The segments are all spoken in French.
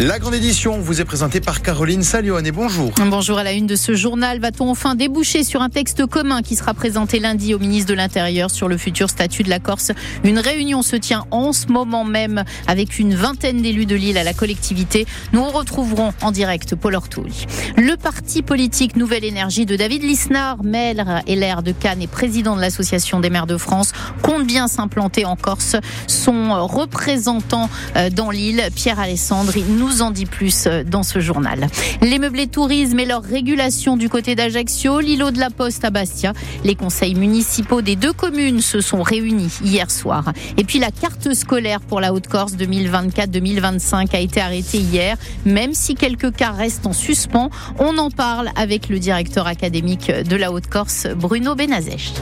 La grande édition vous est présentée par Caroline Salion et bonjour. Bonjour à la une de ce journal. Va-t-on enfin déboucher sur un texte commun qui sera présenté lundi au ministre de l'Intérieur sur le futur statut de la Corse? Une réunion se tient en ce moment même avec une vingtaine d'élus de l'île à la collectivité. Nous retrouverons en direct Paul Ortouli. Le parti politique Nouvelle Énergie de David Lisnard, maire et l'air de Cannes et président de l'Association des maires de France, compte bien s'implanter en Corse. Son représentant euh, dans l'île, Pierre Alessandre, nous en dit plus euh, dans ce journal. Les meublés tourisme et leur régulation du côté d'Ajaccio, l'îlot de la Poste à Bastia. Les conseils municipaux des deux communes se sont réunis hier soir. Et puis la carte scolaire pour la Haute-Corse 2024-2025 a été arrêtée hier, même si quelques cas restent en suspens. On en parle avec le directeur académique de la Haute-Corse, Bruno Benazèche.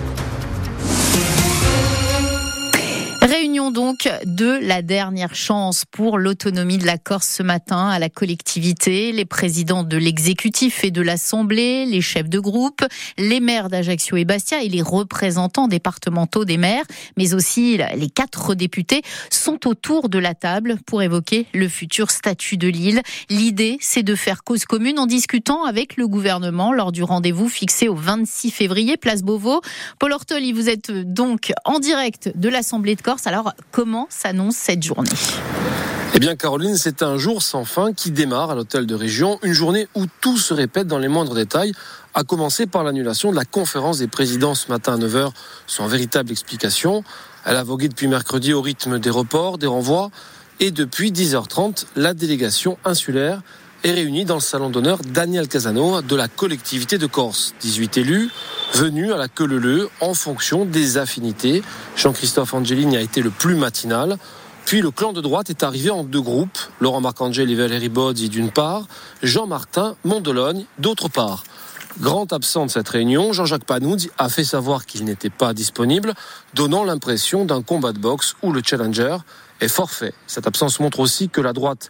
Donc de la dernière chance pour l'autonomie de la Corse ce matin à la collectivité. Les présidents de l'exécutif et de l'Assemblée, les chefs de groupe, les maires d'Ajaccio et Bastia et les représentants départementaux des maires, mais aussi les quatre députés sont autour de la table pour évoquer le futur statut de l'île. L'idée, c'est de faire cause commune en discutant avec le gouvernement lors du rendez-vous fixé au 26 février, place Beauvau. Paul Ortoli, vous êtes donc en direct de l'Assemblée de Corse. Alors, comment s'annonce cette journée eh bien, Caroline, c'est un jour sans fin qui démarre à l'hôtel de région, une journée où tout se répète dans les moindres détails, à commencer par l'annulation de la conférence des présidents ce matin à 9h, sans véritable explication. Elle a vogué depuis mercredi au rythme des reports, des renvois, et depuis 10h30, la délégation insulaire est réunie dans le salon d'honneur Daniel Casano de la collectivité de Corse. 18 élus venus à la queue leu en fonction des affinités. Jean-Christophe Angelini a été le plus matinal. Puis le clan de droite est arrivé en deux groupes. Laurent Marcangel et Valérie Bodzi d'une part, Jean-Martin Mondologne d'autre part. Grand absent de cette réunion, Jean-Jacques Panoud a fait savoir qu'il n'était pas disponible, donnant l'impression d'un combat de boxe où le challenger est forfait. Cette absence montre aussi que la droite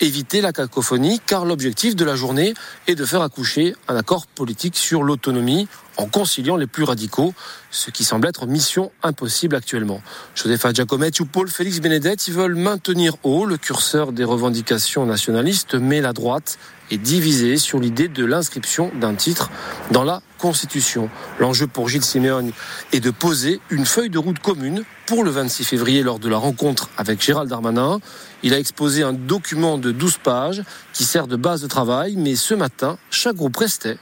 éviter la cacophonie, car l'objectif de la journée est de faire accoucher un accord politique sur l'autonomie en conciliant les plus radicaux, ce qui semble être mission impossible actuellement. Josepha Giacometti ou Paul Félix Benedetti veulent maintenir haut le curseur des revendications nationalistes, mais la droite est divisée sur l'idée de l'inscription d'un titre dans la Constitution. L'enjeu pour Gilles Simeone est de poser une feuille de route commune pour le 26 février lors de la rencontre avec Gérald Darmanin. Il a exposé un document de 12 pages qui sert de base de travail, mais ce matin, chaque groupe restait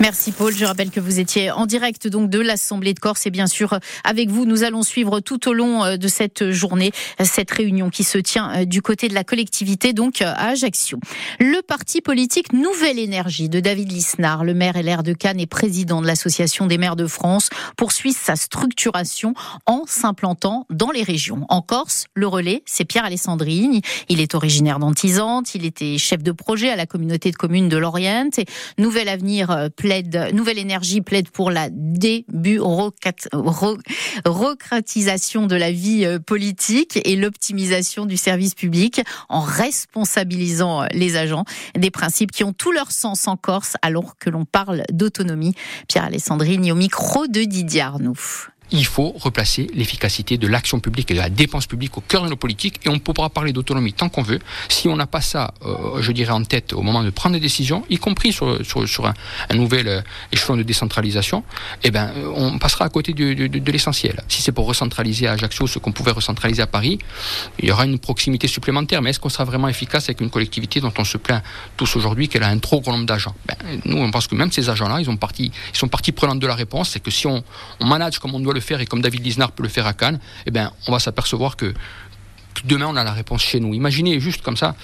Merci Paul. Je rappelle que vous étiez en direct donc de l'Assemblée de Corse et bien sûr avec vous, nous allons suivre tout au long euh, de cette journée cette réunion qui se tient euh, du côté de la collectivité donc euh, à Ajaccio. Le parti politique Nouvelle Énergie de David Lisnard, le maire LR de Cannes et président de l'Association des maires de France, poursuit sa structuration en s'implantant dans les régions. En Corse, le relais, c'est Pierre Alessandrini. Il est originaire d'Antisante, il était chef de projet à la communauté de communes de l'Orient. Nouvelle Avenir plaide, Nouvelle Énergie plaide pour la débureaucratisation de la vie euh, politique et l'optimisation du service public en responsabilisant euh, les agents. Des principes qui ont tout leur sens en Corse alors que l'on parle d'autonomie. Pierre Alessandrini au micro de Didier Arnoux il faut replacer l'efficacité de l'action publique et de la dépense publique au cœur de nos politiques et on pourra parler d'autonomie tant qu'on veut. Si on n'a pas ça, euh, je dirais, en tête au moment de prendre des décisions, y compris sur, sur, un, nouvel euh, échelon de décentralisation, eh ben, euh, on passera à côté de, de, l'essentiel. Si c'est pour recentraliser à Ajaccio ce qu'on pouvait recentraliser à Paris, il y aura une proximité supplémentaire. Mais est-ce qu'on sera vraiment efficace avec une collectivité dont on se plaint tous aujourd'hui qu'elle a un trop grand nombre d'agents? Ben, Nous, on pense que même ces agents-là, ils sont partie prenante de la réponse. C'est que si on, on manage comme on doit le faire et comme David Lisnard peut le faire à Cannes, eh ben, on va s'apercevoir que demain on a la réponse chez nous. Imaginez juste comme ça,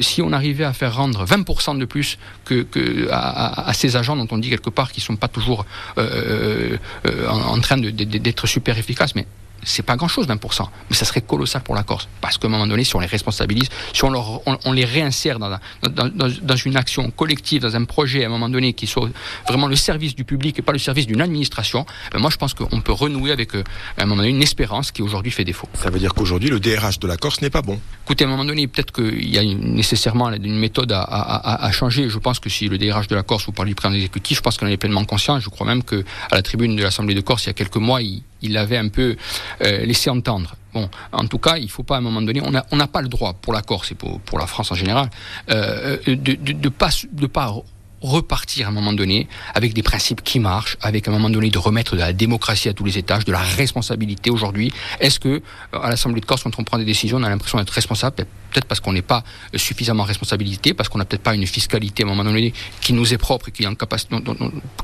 si on arrivait à faire rendre 20% de plus que, à, ces agents dont on dit quelque part qu'ils ne sont pas toujours euh, euh, en, en, train d'être super efficaces, mais c'est pas grand-chose 20%, mais ça serait colossal pour la Corse. Parce qu'à un moment donné, si on les responsabilise, si on, leur, on, les réinsère dans, dans, dans, une action collective, dans un projet à un moment donné qui soit vraiment le service du public et pas le service d'une administration, ben moi je pense qu'on peut renouer avec euh, à un moment donné une espérance qui aujourd'hui fait défaut. Ça veut dire qu'aujourd'hui le DRH de la Corse n'est pas bon Écoutez, à un moment donné, peut-être qu'il y a nécessairement une méthode à, à, à, changer. Je pense que si le DRH de la Corse, vous parlez du président exécutif, je pense qu'on en est pleinement conscient. Je crois même qu'à la tribune de l'Assemblée de Corse, il y a quelques mois, il, il avait un peu euh, laissé entendre Bon, en tout cas, il ne faut pas à un moment donné, on n'a pas le droit pour la Corse et pour, la France en général euh, de ne pas, pas repartir à un moment donné avec des principes qui marchent, avec à un moment donné de remettre de la démocratie à tous les étages, de la responsabilité aujourd'hui. Est-ce que euh, à l'Assemblée de Corse, quand on prend des décisions, on a l'impression d'être responsable? Peut-être parce qu'on n'est pas suffisamment responsabilité, parce qu'on n'a peut-être pas une fiscalité à un moment donné qui nous est propre et qui, est en capacité,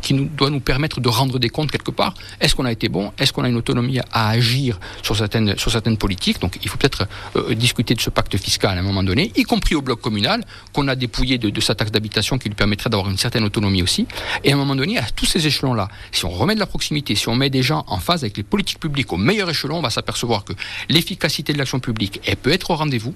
qui nous, doit nous permettre de rendre des comptes quelque part. Est-ce qu'on a été bon? Est-ce qu'on a une autonomie à agir sur certaines, sur certaines politiques? Donc il faut peut-être euh, discuter de ce pacte fiscal à un moment donné, y compris au bloc communal, qu'on a dépouillé de, de sa taxe d'habitation qui lui permettrait d'avoir une certaine autonomie aussi. Et à un moment donné, à tous ces échelons-là, si on remet de la proximité, si on met des gens en phase avec les politiques publiques au meilleur échelon, on va s'apercevoir que l'efficacité de l'action publique, elle peut être au rendez-vous.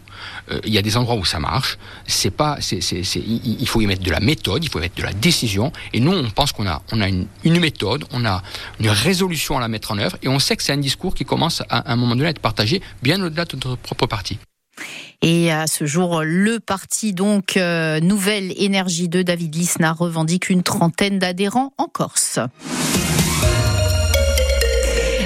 Euh, il y a des endroits où ça marche. C'est pas, c'est, c'est, il faut y mettre de la méthode, il faut y mettre de la décision. Et nous, on pense qu'on a, on a une, méthode, on a une résolution à la mettre en œuvre, et on sait que c'est un discours qui commence à, un moment donné à être partagé bien au-delà de notre propre parti. Et à ce jour, le parti donc euh, Nouvelle Énergie de David Lisnard revendique une trentaine d'adhérents en Corse.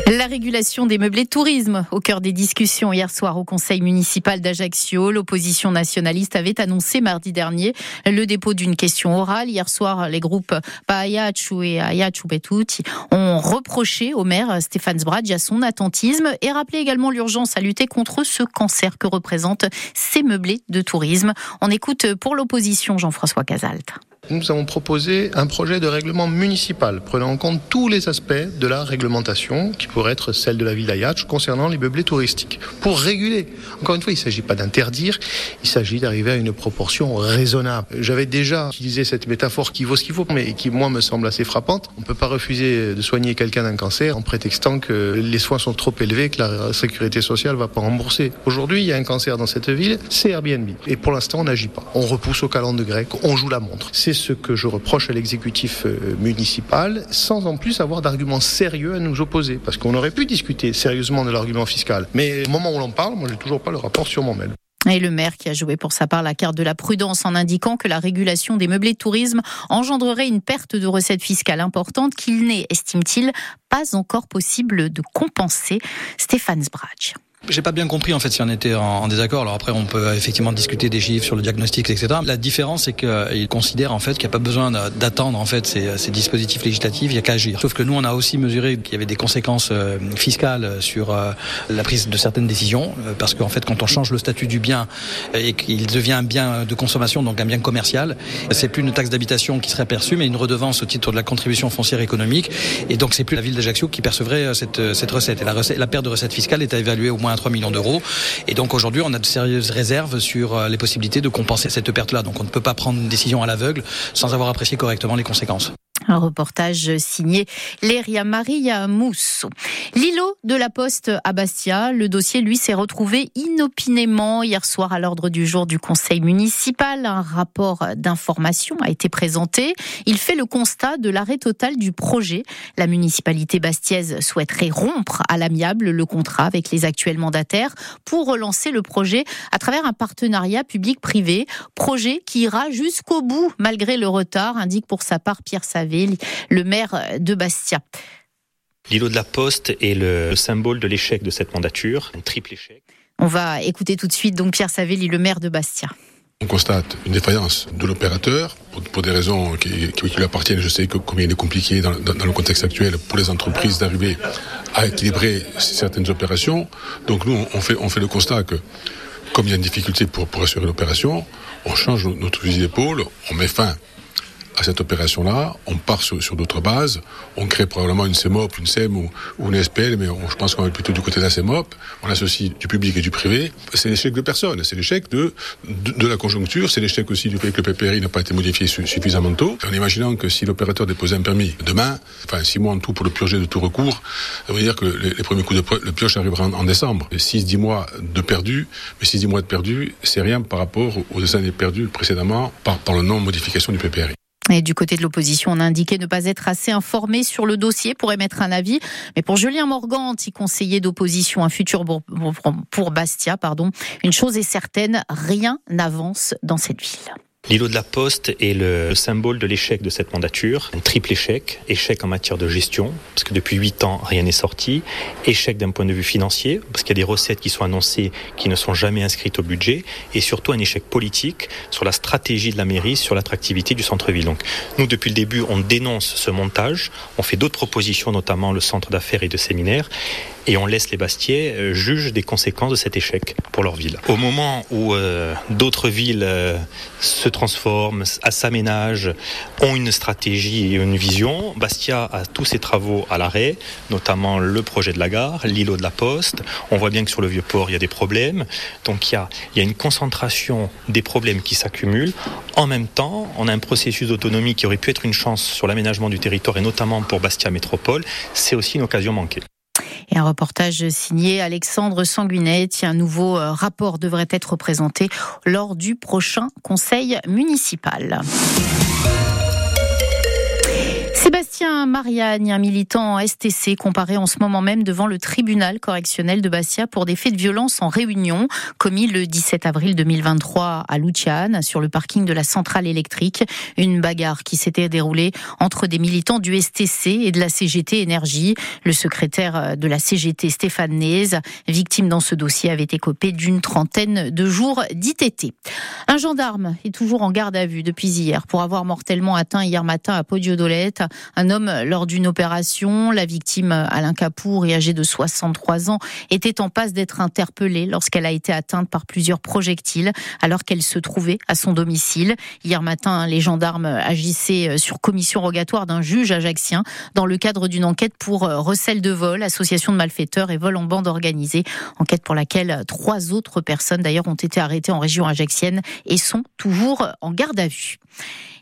La régulation des meublés de tourisme au cœur des discussions hier soir au conseil municipal d'Ajaccio. L'opposition nationaliste avait annoncé mardi dernier le dépôt d'une question orale. Hier soir, les groupes Payachu et Ayachu Betuti ont reproché au maire Stéphane Sbradj son attentisme et rappelé également l'urgence à lutter contre ce cancer que représentent ces meublés de tourisme. On écoute pour l'opposition Jean-François Casalt. Nous avons proposé un projet de règlement municipal prenant en compte tous les aspects de la réglementation qui pourrait être celle de la ville d'Ayatch concernant les meublés touristiques. Pour réguler, encore une fois, il ne s'agit pas d'interdire, il s'agit d'arriver à une proportion raisonnable. J'avais déjà utilisé cette métaphore qui vaut ce qu'il faut, mais qui, moi, me semble assez frappante. On ne peut pas refuser de soigner quelqu'un d'un cancer en prétextant que les soins sont trop élevés, que la sécurité sociale ne va pas rembourser. Aujourd'hui, il y a un cancer dans cette ville, c'est Airbnb. Et pour l'instant, on n'agit pas. On repousse au calendrier grec, on joue la montre. Ce que je reproche à l'exécutif euh, municipal, sans en plus avoir d'arguments sérieux à nous opposer, parce qu'on aurait pu discuter sérieusement de l'argument fiscal. Mais au moment où l'on parle, moi, j'ai toujours pas le rapport sur mon mail. Et le maire qui a joué pour sa part la carte de la prudence en indiquant que la régulation des meublés de tourisme engendrerait une perte de recettes fiscales importante qu'il n'est, estime-t-il, pas encore possible de compenser. Stéphane Sbrach. J'ai pas bien compris en fait si on était en, désaccord. Alors après, on peut effectivement discuter des chiffres sur le diagnostic, etc. La différence, c'est qu'il considère en fait qu'il n'y a pas besoin d'attendre en fait ces, dispositifs législatifs, il y a qu'à agir. Sauf que nous, on a aussi mesuré qu'il y avait des conséquences euh, fiscales sur euh, la prise de certaines décisions, euh, parce qu'en fait, quand on change le statut du bien et qu'il devient un bien de consommation, donc un bien commercial, c'est plus une taxe d'habitation qui serait perçue, mais une redevance au titre de la contribution foncière économique. Et donc, c'est plus la ville d'Ajaccio qui percevrait cette, cette recette. Et la, recette, la perte de recette fiscale est à évaluer au moins 3 millions d'euros. Et donc aujourd'hui, on a de sérieuses réserves sur euh, les possibilités de compenser cette perte-là. Donc on ne peut pas prendre une décision à l'aveugle sans avoir apprécié correctement les conséquences. Un reportage signé Léria Maria Mousso. L'îlot de la Poste à Bastia, le dossier, lui, s'est retrouvé inopinément hier soir à l'ordre du jour du conseil municipal. Un rapport d'information a été présenté. Il fait le constat de l'arrêt total du projet. La municipalité bastiaise souhaiterait rompre à l'amiable le contrat avec les actuels mandataires pour relancer le projet à travers un partenariat public-privé. Projet qui ira jusqu'au bout malgré le retard, indique pour sa part Pierre Savé le maire de Bastia. L'îlot de la Poste est le symbole de l'échec de cette mandature, un triple échec. On va écouter tout de suite donc Pierre Savelli, le maire de Bastia. On constate une défaillance de l'opérateur pour, des raisons qui, lui appartiennent. Je sais combien il est compliqué dans, le contexte actuel pour les entreprises d'arriver à équilibrer certaines opérations. Donc nous, on fait, le constat que comme il y a une difficulté pour, assurer l'opération, on change notre fusil d'épaule, on met fin à cette opération-là. On part sur, d'autres bases. On crée probablement une CEMOP, une SEM ou, une SPL, mais je pense qu'on va plutôt du côté de la CEMOP. On associe du public et du privé. C'est l'échec de personne. C'est l'échec de, de, la conjoncture. C'est l'échec aussi du fait que le PPRI n'a pas été modifié suffisamment tôt. En imaginant que si l'opérateur déposait un permis demain, enfin six mois en tout pour le purger de tout recours, ça veut dire que les, premiers coups de le pioche arriveront en, décembre. 6-10 mois de perdu, mais 6-10 mois de perdu, c'est rien par rapport aux années perdues précédemment par, par le non-modification du PPRI. Et du côté de l'opposition, on a indiqué ne pas être assez informé sur le dossier pour émettre un avis. Mais pour Julien Morgant, conseiller d'opposition, un futur pour Bastia, pardon, une chose est certaine, rien n'avance dans cette ville. L'îlot de la Poste est le symbole de l'échec de cette mandature. Un triple échec. Échec en matière de gestion, parce que depuis huit ans, rien n'est sorti. Échec d'un point de vue financier, parce qu'il y a des recettes qui sont annoncées qui ne sont jamais inscrites au budget. Et surtout un échec politique sur la stratégie de la mairie, sur l'attractivité du centre-ville. Donc nous, depuis le début, on dénonce ce montage. On fait d'autres propositions, notamment le centre d'affaires et de séminaires et on laisse les Bastiais euh, juger des conséquences de cet échec pour leur ville. Au moment où euh, d'autres villes euh, se transforment, s'aménagent, ont une stratégie et une vision, Bastia a tous ses travaux à l'arrêt, notamment le projet de la gare, l'îlot de la Poste. On voit bien que sur le Vieux-Port, il y a des problèmes. Donc il y a, il y a une concentration des problèmes qui s'accumulent. En même temps, on a un processus d'autonomie qui aurait pu être une chance sur l'aménagement du territoire et notamment pour Bastia Métropole. C'est aussi une occasion manquée. Et un reportage signé Alexandre Sanguinet. Un nouveau euh, rapport devrait être présenté lors du prochain conseil municipal. Sébastien Mariagne, un militant STC, comparé en ce moment même devant le tribunal correctionnel de Bastia pour des faits de violence en réunion commis le 17 avril 2023 à Luciane, sur le parking de la centrale électrique. Une bagarre qui s'était déroulée entre des militants du STC et de la CGT Énergie. Le secrétaire de la CGT, Stéphane Nez, victime dans ce dossier, avait écopé d'une trentaine de jours d'ITT. Un gendarme est toujours en garde à vue depuis hier pour avoir mortellement atteint hier matin à Podiodolette un homme lors d'une opération. La victime, Alain Capour, âgée de 63 ans, était en passe d'être interpellée lorsqu'elle a été atteinte par plusieurs projectiles alors qu'elle se trouvait à son domicile. Hier matin, les gendarmes agissaient sur commission rogatoire d'un juge ajaxien dans le cadre d'une enquête pour recel de vol, association de malfaiteurs et vol en bande organisée. Enquête pour laquelle trois autres personnes d'ailleurs ont été arrêtées en région ajaxienne et sont toujours en garde à vue.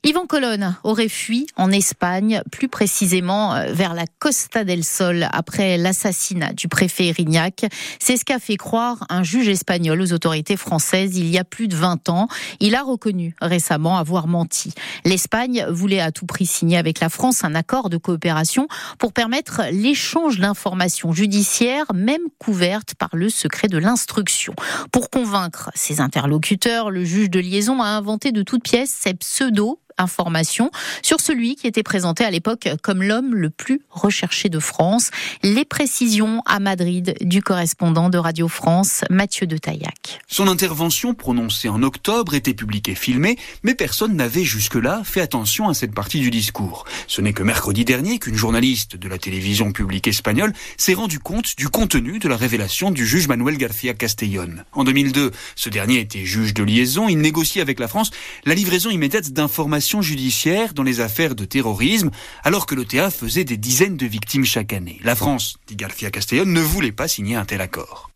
Yvan Colonne aurait fui en Espagne, plus précisément euh, vers la Costa del Sol, après l'assassinat du préfet Erignac. C'est ce qu'a fait croire un juge espagnol aux autorités françaises il y a plus de 20 ans. Il a reconnu récemment avoir menti. L'Espagne voulait à tout prix signer avec la France un accord de coopération pour permettre l'échange d'informations judiciaires, même couvertes par le secret de l'instruction. Pour convaincre ses interlocuteurs, le juge de liaison a inventé de toutes pièces ces pseudo information sur celui qui était présenté à l'époque comme l'homme le plus recherché de France. Les précisions à Madrid du correspondant de Radio France, Mathieu de Taillac. Son intervention prononcée en octobre était publique et filmée, mais personne n'avait jusque-là fait attention à cette partie du discours. Ce n'est que mercredi dernier qu'une journaliste de la télévision publique espagnole s'est rendu compte du contenu de la révélation du juge Manuel García Castellón. En 2002, ce dernier était juge de liaison, il négociait avec la France la livraison immédiate d'informations judiciaire dans les affaires de terrorisme, alors que l'OTA faisait des dizaines de victimes chaque année. La France, dit García Castellón, ne voulait pas signer un tel accord.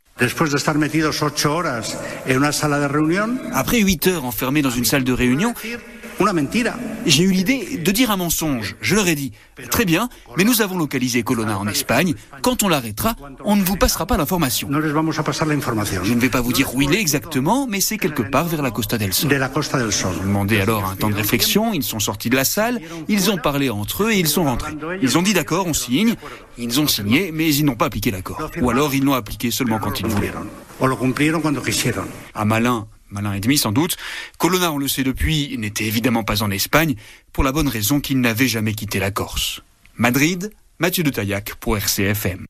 Après huit heures enfermés dans une salle de réunion, j'ai eu l'idée de dire un mensonge. Je leur ai dit, très bien, mais nous avons localisé Colonna en Espagne. Quand on l'arrêtera, on ne vous passera pas l'information. Je ne vais pas vous dire où il est exactement, mais c'est quelque part vers la Costa del Sol. J'ai demandé alors un temps de réflexion, ils sont sortis de la salle, ils ont parlé entre eux et ils sont rentrés. Ils ont dit d'accord, on signe. Ils ont signé, mais ils n'ont pas appliqué l'accord. Ou alors ils l'ont appliqué seulement quand ils voulaient. Un malin malin et demi sans doute. Colonna, on le sait depuis, n'était évidemment pas en Espagne, pour la bonne raison qu'il n'avait jamais quitté la Corse. Madrid, Mathieu de Taillac pour RCFM.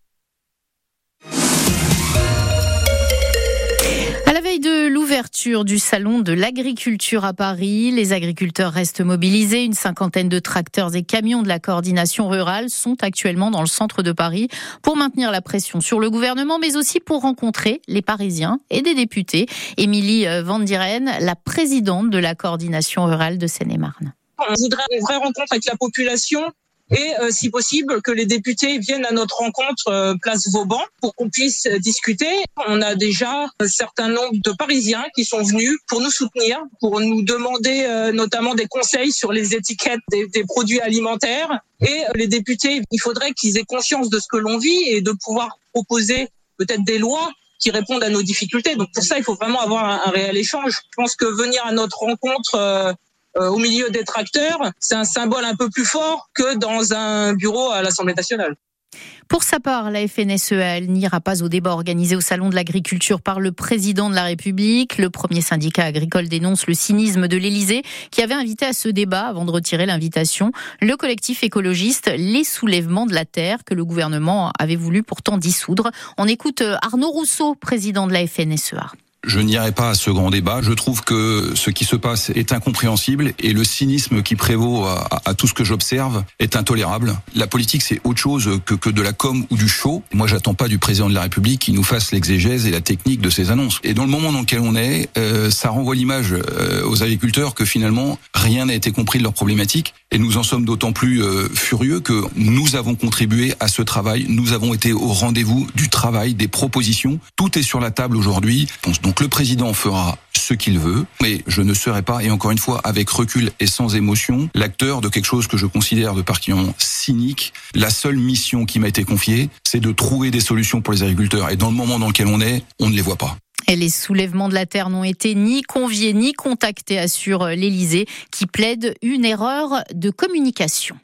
De l'ouverture du salon de l'agriculture à Paris, les agriculteurs restent mobilisés. Une cinquantaine de tracteurs et camions de la coordination rurale sont actuellement dans le centre de Paris pour maintenir la pression sur le gouvernement, mais aussi pour rencontrer les Parisiens et des députés. Émilie euh, Van Diren, la présidente de la coordination rurale de Seine-et-Marne. On voudrait une vraie rencontre avec la population et euh, si possible que les députés viennent à notre rencontre euh, place Vauban pour qu'on puisse discuter. On a déjà un certain nombre de Parisiens qui sont venus pour nous soutenir, pour nous demander euh, notamment des conseils sur les étiquettes des, des produits alimentaires. Et les députés, il faudrait qu'ils aient conscience de ce que l'on vit et de pouvoir proposer peut-être des lois qui répondent à nos difficultés. Donc pour ça, il faut vraiment avoir un, un réel échange. Je pense que venir à notre rencontre euh, au milieu des tracteurs, c'est un symbole un peu plus fort que dans un bureau à l'Assemblée nationale. Pour sa part, la FNSEA n'ira pas au débat organisé au Salon de l'agriculture par le président de la République. Le premier syndicat agricole dénonce le cynisme de l'Élysée qui avait invité à ce débat avant de retirer l'invitation. Le collectif écologiste Les Soulèvements de la Terre que le gouvernement avait voulu pourtant dissoudre. On écoute Arnaud Rousseau, président de la FNSEA. Je n'irai pas à ce grand débat. Je trouve que ce qui se passe est incompréhensible et le cynisme qui prévaut à, tout ce que j'observe est intolérable. La politique, c'est autre chose que, que de la com ou du show. Moi, j'attends pas du président de la République qu'il nous fasse l'exégèse et la technique de ses annonces. Et dans le moment dans lequel on est, euh, ça renvoie l'image euh, aux agriculteurs que finalement rien n'a été compris de leurs problématiques. Et nous en sommes d'autant plus euh, furieux que nous avons contribué à ce travail. Nous avons été au rendez-vous du travail, des propositions. Tout est sur la table aujourd'hui. Donc le président fera ce qu'il veut, mais je ne serai pas, et encore une fois, avec recul et sans émotion, l'acteur de quelque chose que je considère de particulièrement cynique. La seule mission qui m'a été confiée, c'est de trouver des solutions pour les agriculteurs. Et dans le moment dans lequel on est, on ne les voit pas. Et les soulèvements de la terre n'ont été ni conviés ni contactés, assure l'Élysée, qui plaide une erreur de communication.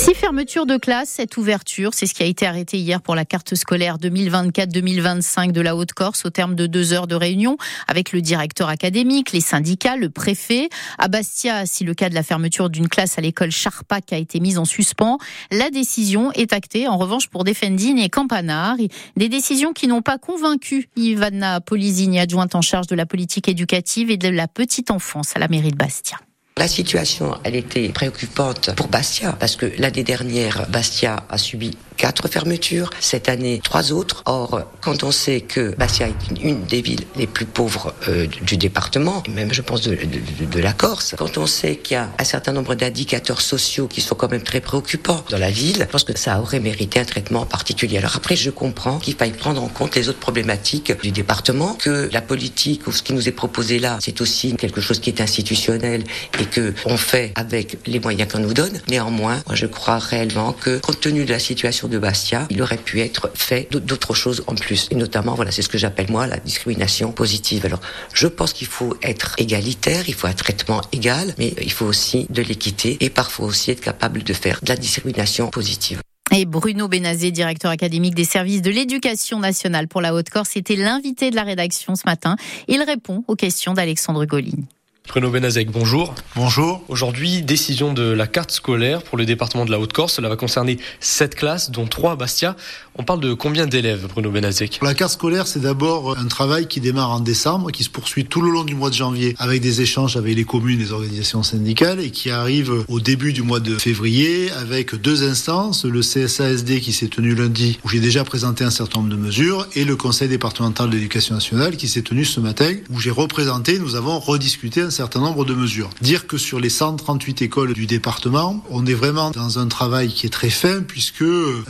Six fermetures de classe, cette ouverture, c'est ce qui a été arrêté hier pour la carte scolaire 2024-2025 de la Haute-Corse au terme de deux heures de réunion avec le directeur académique, les syndicats, le préfet. À Bastia, si le cas de la fermeture d'une classe à l'école Charpac a été mise en suspens, la décision est actée en revanche pour Defendine et Campanar. Des décisions qui n'ont pas convaincu Ivana Polizini, adjointe en charge de la politique éducative et de la petite enfance à la mairie de Bastia. La situation, elle était préoccupante pour Bastia, parce que l'année dernière, Bastia a subi quatre fermetures, cette année trois autres. Or, quand on sait que Bastia est une, des villes les plus pauvres euh, du département, même je pense de, de, de, la Corse, quand on sait qu'il y a un certain nombre d'indicateurs sociaux qui sont quand même très préoccupants dans la ville, je pense que ça aurait mérité un traitement particulier. Alors après, je comprends qu'il faille prendre en compte les autres problématiques du département, que la politique ou ce qui nous est proposé là, c'est aussi quelque chose qui est institutionnel et que on fait avec les moyens qu'on nous donne. Néanmoins, moi, je crois réellement que compte tenu de la situation de Bastia, il aurait pu être fait d'autres choses en plus. Et notamment, voilà, c'est ce que j'appelle moi la discrimination positive. Alors, je pense qu'il faut être égalitaire, il faut un traitement égal, mais il faut aussi de l'équité et parfois aussi être capable de faire de la discrimination positive. Et Bruno Benazé, directeur académique des services de l'éducation nationale pour la Haute-Corse, était l'invité de la rédaction ce matin. Il répond aux questions d'Alexandre Golin. Bruno Benazek, bonjour. Bonjour. Aujourd'hui, décision de la carte scolaire pour le département de la Haute-Corse. Cela va concerner sept classes, dont trois à Bastia. On parle de combien d'élèves, Bruno Benazek La carte scolaire, c'est d'abord un travail qui démarre en décembre, qui se poursuit tout le long du mois de janvier, avec des échanges avec les communes, les organisations syndicales, et qui arrive au début du mois de février, avec deux instances, le CSASD qui s'est tenu lundi, où j'ai déjà présenté un certain nombre de mesures, et le Conseil départemental de l'éducation nationale qui s'est tenu ce matin, où j'ai représenté, nous avons rediscuté un certain nombre de mesures. Dire que sur les 138 écoles du département, on est vraiment dans un travail qui est très fin puisque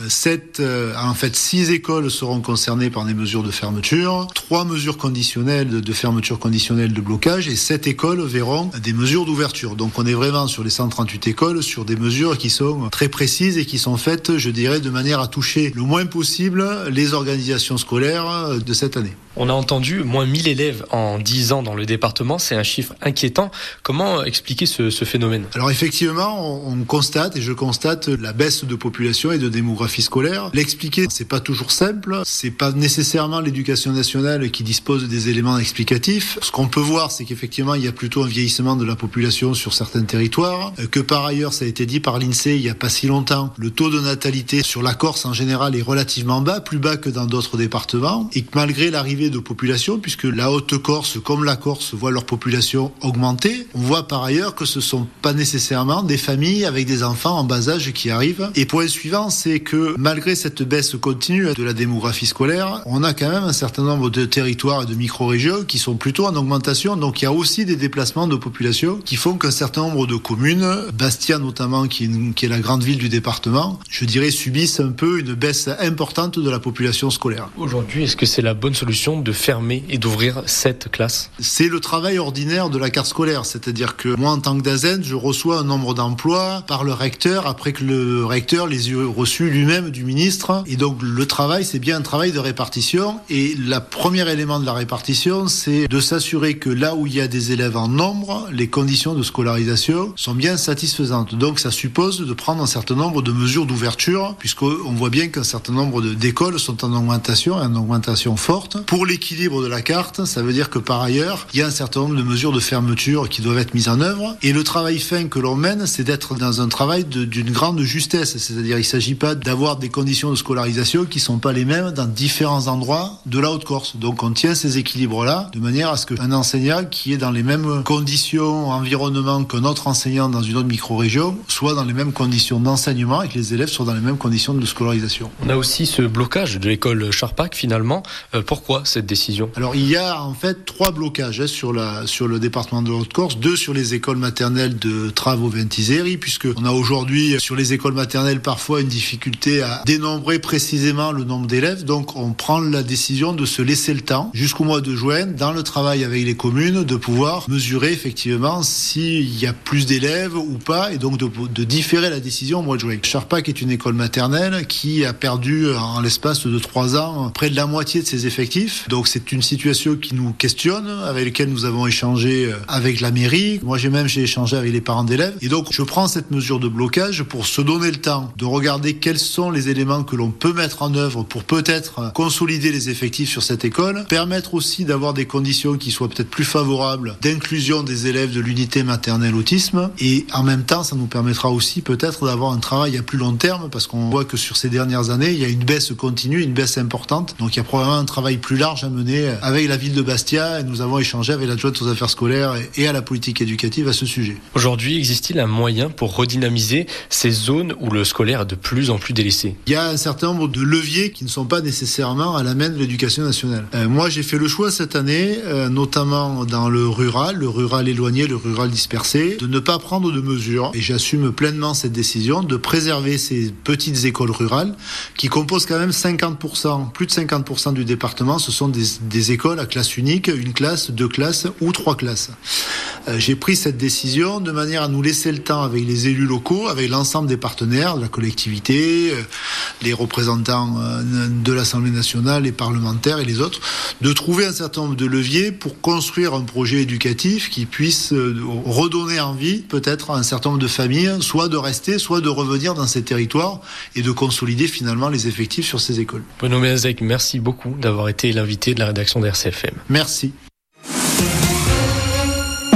sept, en fait, six écoles seront concernées par des mesures de fermeture, trois mesures conditionnelles de fermeture conditionnelle de blocage et sept écoles verront des mesures d'ouverture. Donc on est vraiment sur les 138 écoles sur des mesures qui sont très précises et qui sont faites, je dirais, de manière à toucher le moins possible les organisations scolaires de cette année. On a entendu moins 1000 élèves en 10 ans dans le département, c'est un chiffre inquiétant. Comment expliquer ce, phénomène? Alors effectivement, on, on, constate et je constate la baisse de population et de démographie scolaire. L'expliquer, c'est pas toujours simple, c'est pas nécessairement l'éducation nationale qui dispose des éléments explicatifs. Ce qu'on peut voir, c'est qu'effectivement, il y a plutôt un vieillissement de la population sur certains territoires, que par ailleurs, ça a été dit par l'INSEE il y a pas si longtemps, le taux de natalité sur la Corse en général est relativement bas, plus bas que dans d'autres départements, et que malgré l'arrivée de population, puisque la Haute-Corse comme la Corse voient leur population augmenter. On voit par ailleurs que ce ne sont pas nécessairement des familles avec des enfants en bas âge qui arrivent. Et point suivant, c'est que malgré cette baisse continue de la démographie scolaire, on a quand même un certain nombre de territoires et de micro-régions qui sont plutôt en augmentation. Donc il y a aussi des déplacements de population qui font qu'un certain nombre de communes, Bastia notamment, qui est, une, qui est la grande ville du département, je dirais subissent un peu une baisse importante de la population scolaire. Aujourd'hui, est-ce que c'est la bonne solution de fermer et d'ouvrir cette classe? C'est le travail ordinaire de la carte scolaire. C'est-à-dire que moi, en tant que DAZEN, je reçois un nombre d'emplois par le recteur après que le recteur les ait reçus lui-même du ministre. Et donc, le travail, c'est bien un travail de répartition. Et le premier élément de la répartition, c'est de s'assurer que là où il y a des élèves en nombre, les conditions de scolarisation sont bien satisfaisantes. Donc, ça suppose de prendre un certain nombre de mesures d'ouverture, puisqu'on voit bien qu'un certain nombre d'écoles sont en augmentation, en augmentation forte. Pour l'équilibre de la carte, ça veut dire que par ailleurs, il y a un certain nombre de mesures de fermeture qui doivent être mises en œuvre. Et le travail fin que l'on mène, c'est d'être dans un travail d'une grande justesse. C'est-à-dire, il ne s'agit pas d'avoir des conditions de scolarisation qui ne sont pas les mêmes dans différents endroits de la Haute-Corse. Donc, on tient ces équilibres-là de manière à ce qu'un enseignant qui est dans les mêmes conditions, environnement qu'un autre enseignant dans une autre micro-région soit dans les mêmes conditions d'enseignement et que les élèves soient dans les mêmes conditions de scolarisation. On a aussi ce blocage de l'école Charpac finalement. Euh, pourquoi cette décision? Alors, il y a en fait trois blocages hein, sur, la, sur le département de Haute-Corse, deux sur les écoles maternelles de Travo Ventiseri, puisque on a aujourd'hui sur les écoles maternelles parfois une difficulté à dénombrer précisément le nombre d'élèves. Donc on prend la décision de se laisser le temps jusqu'au mois de juin, dans le travail avec les communes, de pouvoir mesurer effectivement s'il y a plus d'élèves ou pas, et donc de, de, différer la décision au mois de juin. Charpac est une école maternelle qui a perdu en l'espace de trois ans près de la moitié de ses effectifs. Donc c'est une situation qui nous questionne, avec laquelle nous avons échangé avec la mairie. Moi j'ai même j'ai échangé avec les parents d'élèves. Et donc je prends cette mesure de blocage pour se donner le temps de regarder quels sont les éléments que l'on peut mettre en œuvre pour peut-être consolider les effectifs sur cette école, permettre aussi d'avoir des conditions qui soient peut-être plus favorables d'inclusion des élèves de l'unité maternelle autisme. Et en même temps, ça nous permettra aussi peut-être d'avoir un travail à plus long terme parce qu'on voit que sur ces dernières années, il y a une baisse continue, une baisse importante. Donc il y a probablement un travail plus large à mener avec la ville de Bastia et nous avons échangé avec l'adjointe aux affaires scolaires et à la politique éducative à ce sujet. Aujourd'hui, existe-t-il un moyen pour redynamiser ces zones où le scolaire est de plus en plus délaissé? Il y a un certain nombre de leviers qui ne sont pas nécessairement à la main de l'éducation nationale. Euh, moi, j'ai fait le choix cette année, euh, notamment dans le rural, le rural éloigné, le rural dispersé, de ne pas prendre de mesures, et j'assume pleinement cette décision, de préserver ces petites écoles rurales qui composent quand même 50%, plus de 50% du département, ce sont des, des, écoles à classe unique, une classe, deux classes ou trois classes. Euh, j'ai pris cette décision de manière à nous laisser le temps avec les élus locaux, avec l'ensemble des partenaires, la collectivité, euh, les représentants euh, de l'Assemblée nationale, les parlementaires et les autres, de trouver un certain nombre de leviers pour construire un projet éducatif qui puisse redonner envie peut-être à un certain nombre de familles, soit de rester, soit de revenir dans ces territoires et de consolider finalement les effectifs sur ces écoles. Bruno Mézek, merci beaucoup d'avoir été l'invité de la rédaction d'RCFM. Merci.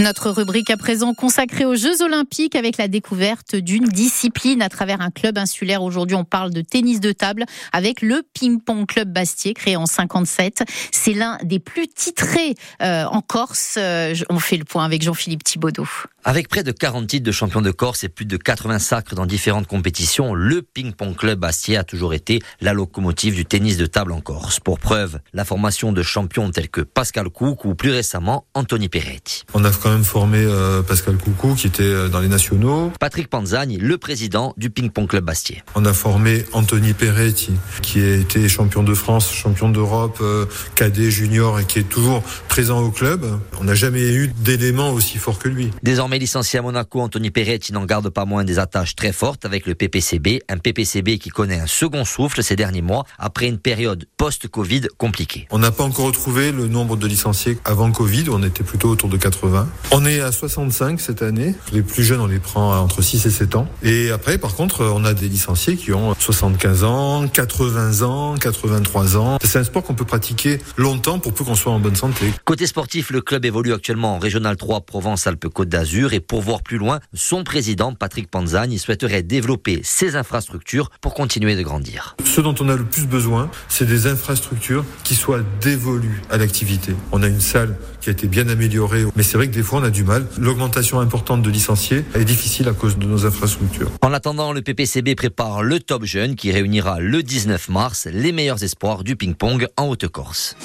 Notre rubrique à présent consacrée aux Jeux Olympiques avec la découverte d'une discipline à travers un club insulaire. Aujourd'hui, on parle de tennis de table avec le Ping-Pong Club Bastier, créé en 57. C'est l'un des plus titrés euh, en Corse. Euh, on fait le point avec Jean-Philippe Thibaudot. Avec près de 40 titres de champion de Corse et plus de 80 sacres dans différentes compétitions, le Ping Pong Club Bastier a toujours été la locomotive du tennis de table en Corse. Pour preuve, la formation de champions tels que Pascal Couk ou plus récemment Anthony Peretti. On a quand même formé euh, Pascal Coucou qui était euh, dans les nationaux. Patrick Panzagne, le président du Ping Pong Club Bastier. On a formé Anthony Peretti qui a été champion de France, champion d'Europe, euh, cadet, junior et qui est toujours présent au club. On n'a jamais eu d'élément aussi fort que lui. Désormais licencié à Monaco, Anthony Peretti n'en garde pas moins des attaches très fortes avec le PPCB, un PPCB qui connaît un second souffle ces derniers mois après une période post-Covid compliquée. On n'a pas encore retrouvé le nombre de licenciés avant Covid, on était plutôt autour de 80. On est à 65 cette année. Les plus jeunes, on les prend entre 6 et 7 ans. Et après, par contre, on a des licenciés qui ont 75 ans, 80 ans, 83 ans. C'est un sport qu'on peut pratiquer longtemps pour peu qu'on soit en bonne santé. Côté sportif, le club évolue actuellement en Régional 3 Provence-Alpes-Côte d'Azur et pour voir plus loin, son président, Patrick Panzagne, souhaiterait développer ses infrastructures pour continuer de grandir. Ce dont on a le plus besoin, c'est des infrastructures qui soient dévolues à l'activité. On a une salle qui a été bien améliorée, mais c'est vrai que des fois on a du mal. L'augmentation importante de licenciés est difficile à cause de nos infrastructures. En attendant, le PPCB prépare le Top Jeune qui réunira le 19 mars les meilleurs espoirs du ping-pong en Haute-Corse.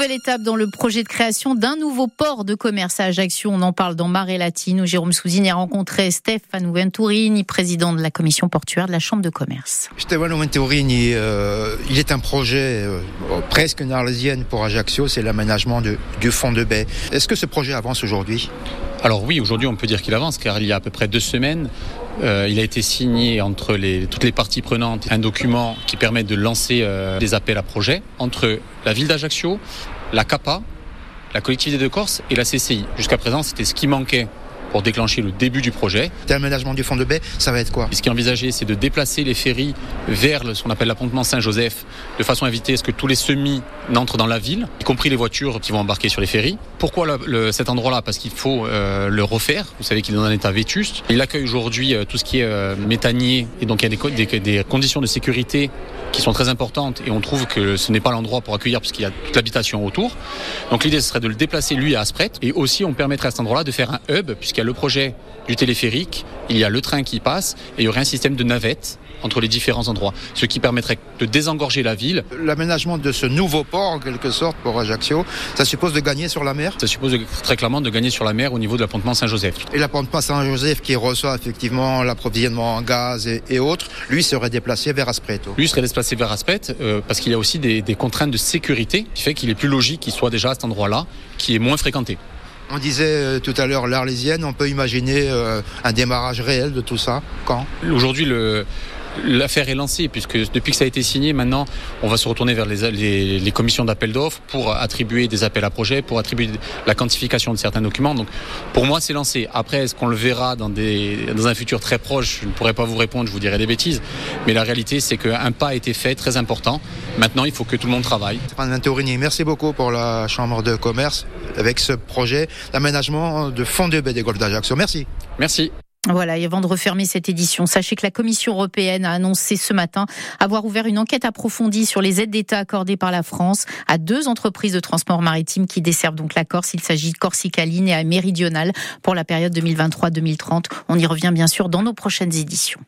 Nouvelle étape dans le projet de création d'un nouveau port de commerce à Ajaccio. On en parle dans Marée Latine où Jérôme Souzine a rencontré Stefano Venturini, président de la commission portuaire de la Chambre de commerce. Stefano Venturini, euh, il est un projet euh, presque une arlésienne pour Ajaccio, c'est l'aménagement du fond de baie. Est-ce que ce projet avance aujourd'hui? Alors oui, aujourd'hui on peut dire qu'il avance car il y a à peu près deux semaines, euh, il a été signé entre toutes les parties prenantes un document qui permet de lancer euh, des appels à projets entre la ville d'Ajaccio, la CAPA, la collectivité de Corse et la CCI. Jusqu'à présent, c'était ce qui manquait pour déclencher le début du projet. L'aménagement du fond de baie, ça va être quoi? Ce qui est envisagé, c'est de déplacer les ferries vers ce qu'on appelle l'appontement Saint-Joseph, de façon à éviter ce que tous les semis n'entrent dans la ville, y compris les voitures qui vont embarquer sur les ferries. Pourquoi cet endroit-là? Parce qu'il faut euh, le refaire. Vous savez qu'il est dans un état vétuste. Il accueille aujourd'hui euh, tout ce qui est euh, méthanier, et donc il y a des, des conditions de sécurité qui sont très importantes et on trouve que ce n'est pas l'endroit pour accueillir puisqu'il y a toute l'habitation autour. Donc l'idée ce serait de le déplacer lui à Aspret et aussi on permettrait à cet endroit-là de faire un hub puisqu'il y a le projet du téléphérique, il y a le train qui passe et il y aurait un système de navettes entre les différents endroits, ce qui permettrait de désengorger la ville. L'aménagement de ce nouveau port, en quelque sorte, pour Ajaccio, ça suppose de gagner sur la mer Ça suppose très clairement de gagner sur la mer au niveau de l'appontement Saint-Joseph. Et l'appontement Saint-Joseph qui reçoit effectivement l'approvisionnement en gaz et, autres, lui serait déplacé vers Aspreto Lui serait déplacé vers Aspret euh, parce qu'il y a aussi des, des contraintes de sécurité qui fait qu'il est plus logique qu'il soit déjà à cet endroit-là, qui est moins fréquenté. On disait euh, tout à l'heure l'Arlésienne, on peut imaginer euh, un démarrage réel de tout ça Quand? Aujourd'hui, le, L'affaire est lancée puisque depuis que ça a été signé, maintenant, on va se retourner vers les, commissions d'appel d'offres pour attribuer des appels à projets, pour attribuer la quantification de certains documents. Donc, pour moi, c'est lancé. Après, est-ce qu'on le verra dans, dans un futur très proche? Je ne pourrais pas vous répondre, je vous dirais des bêtises. Mais la réalité, c'est qu'un pas a été fait, très important. Maintenant, il faut que tout le monde travaille. Merci beaucoup pour la Chambre de commerce avec ce projet d'aménagement de fonds de baie des Golfs d'Ajaccio. Merci. Merci. Voilà, et avant de refermer cette édition, sachez que la Commission européenne a annoncé ce matin avoir ouvert une enquête approfondie sur les aides d'État accordées par la France à deux entreprises de transport maritime qui desservent donc la Corse. Il s'agit de Corsica Line et à Méridional pour la période 2023-2030. On y revient bien sûr dans nos prochaines éditions.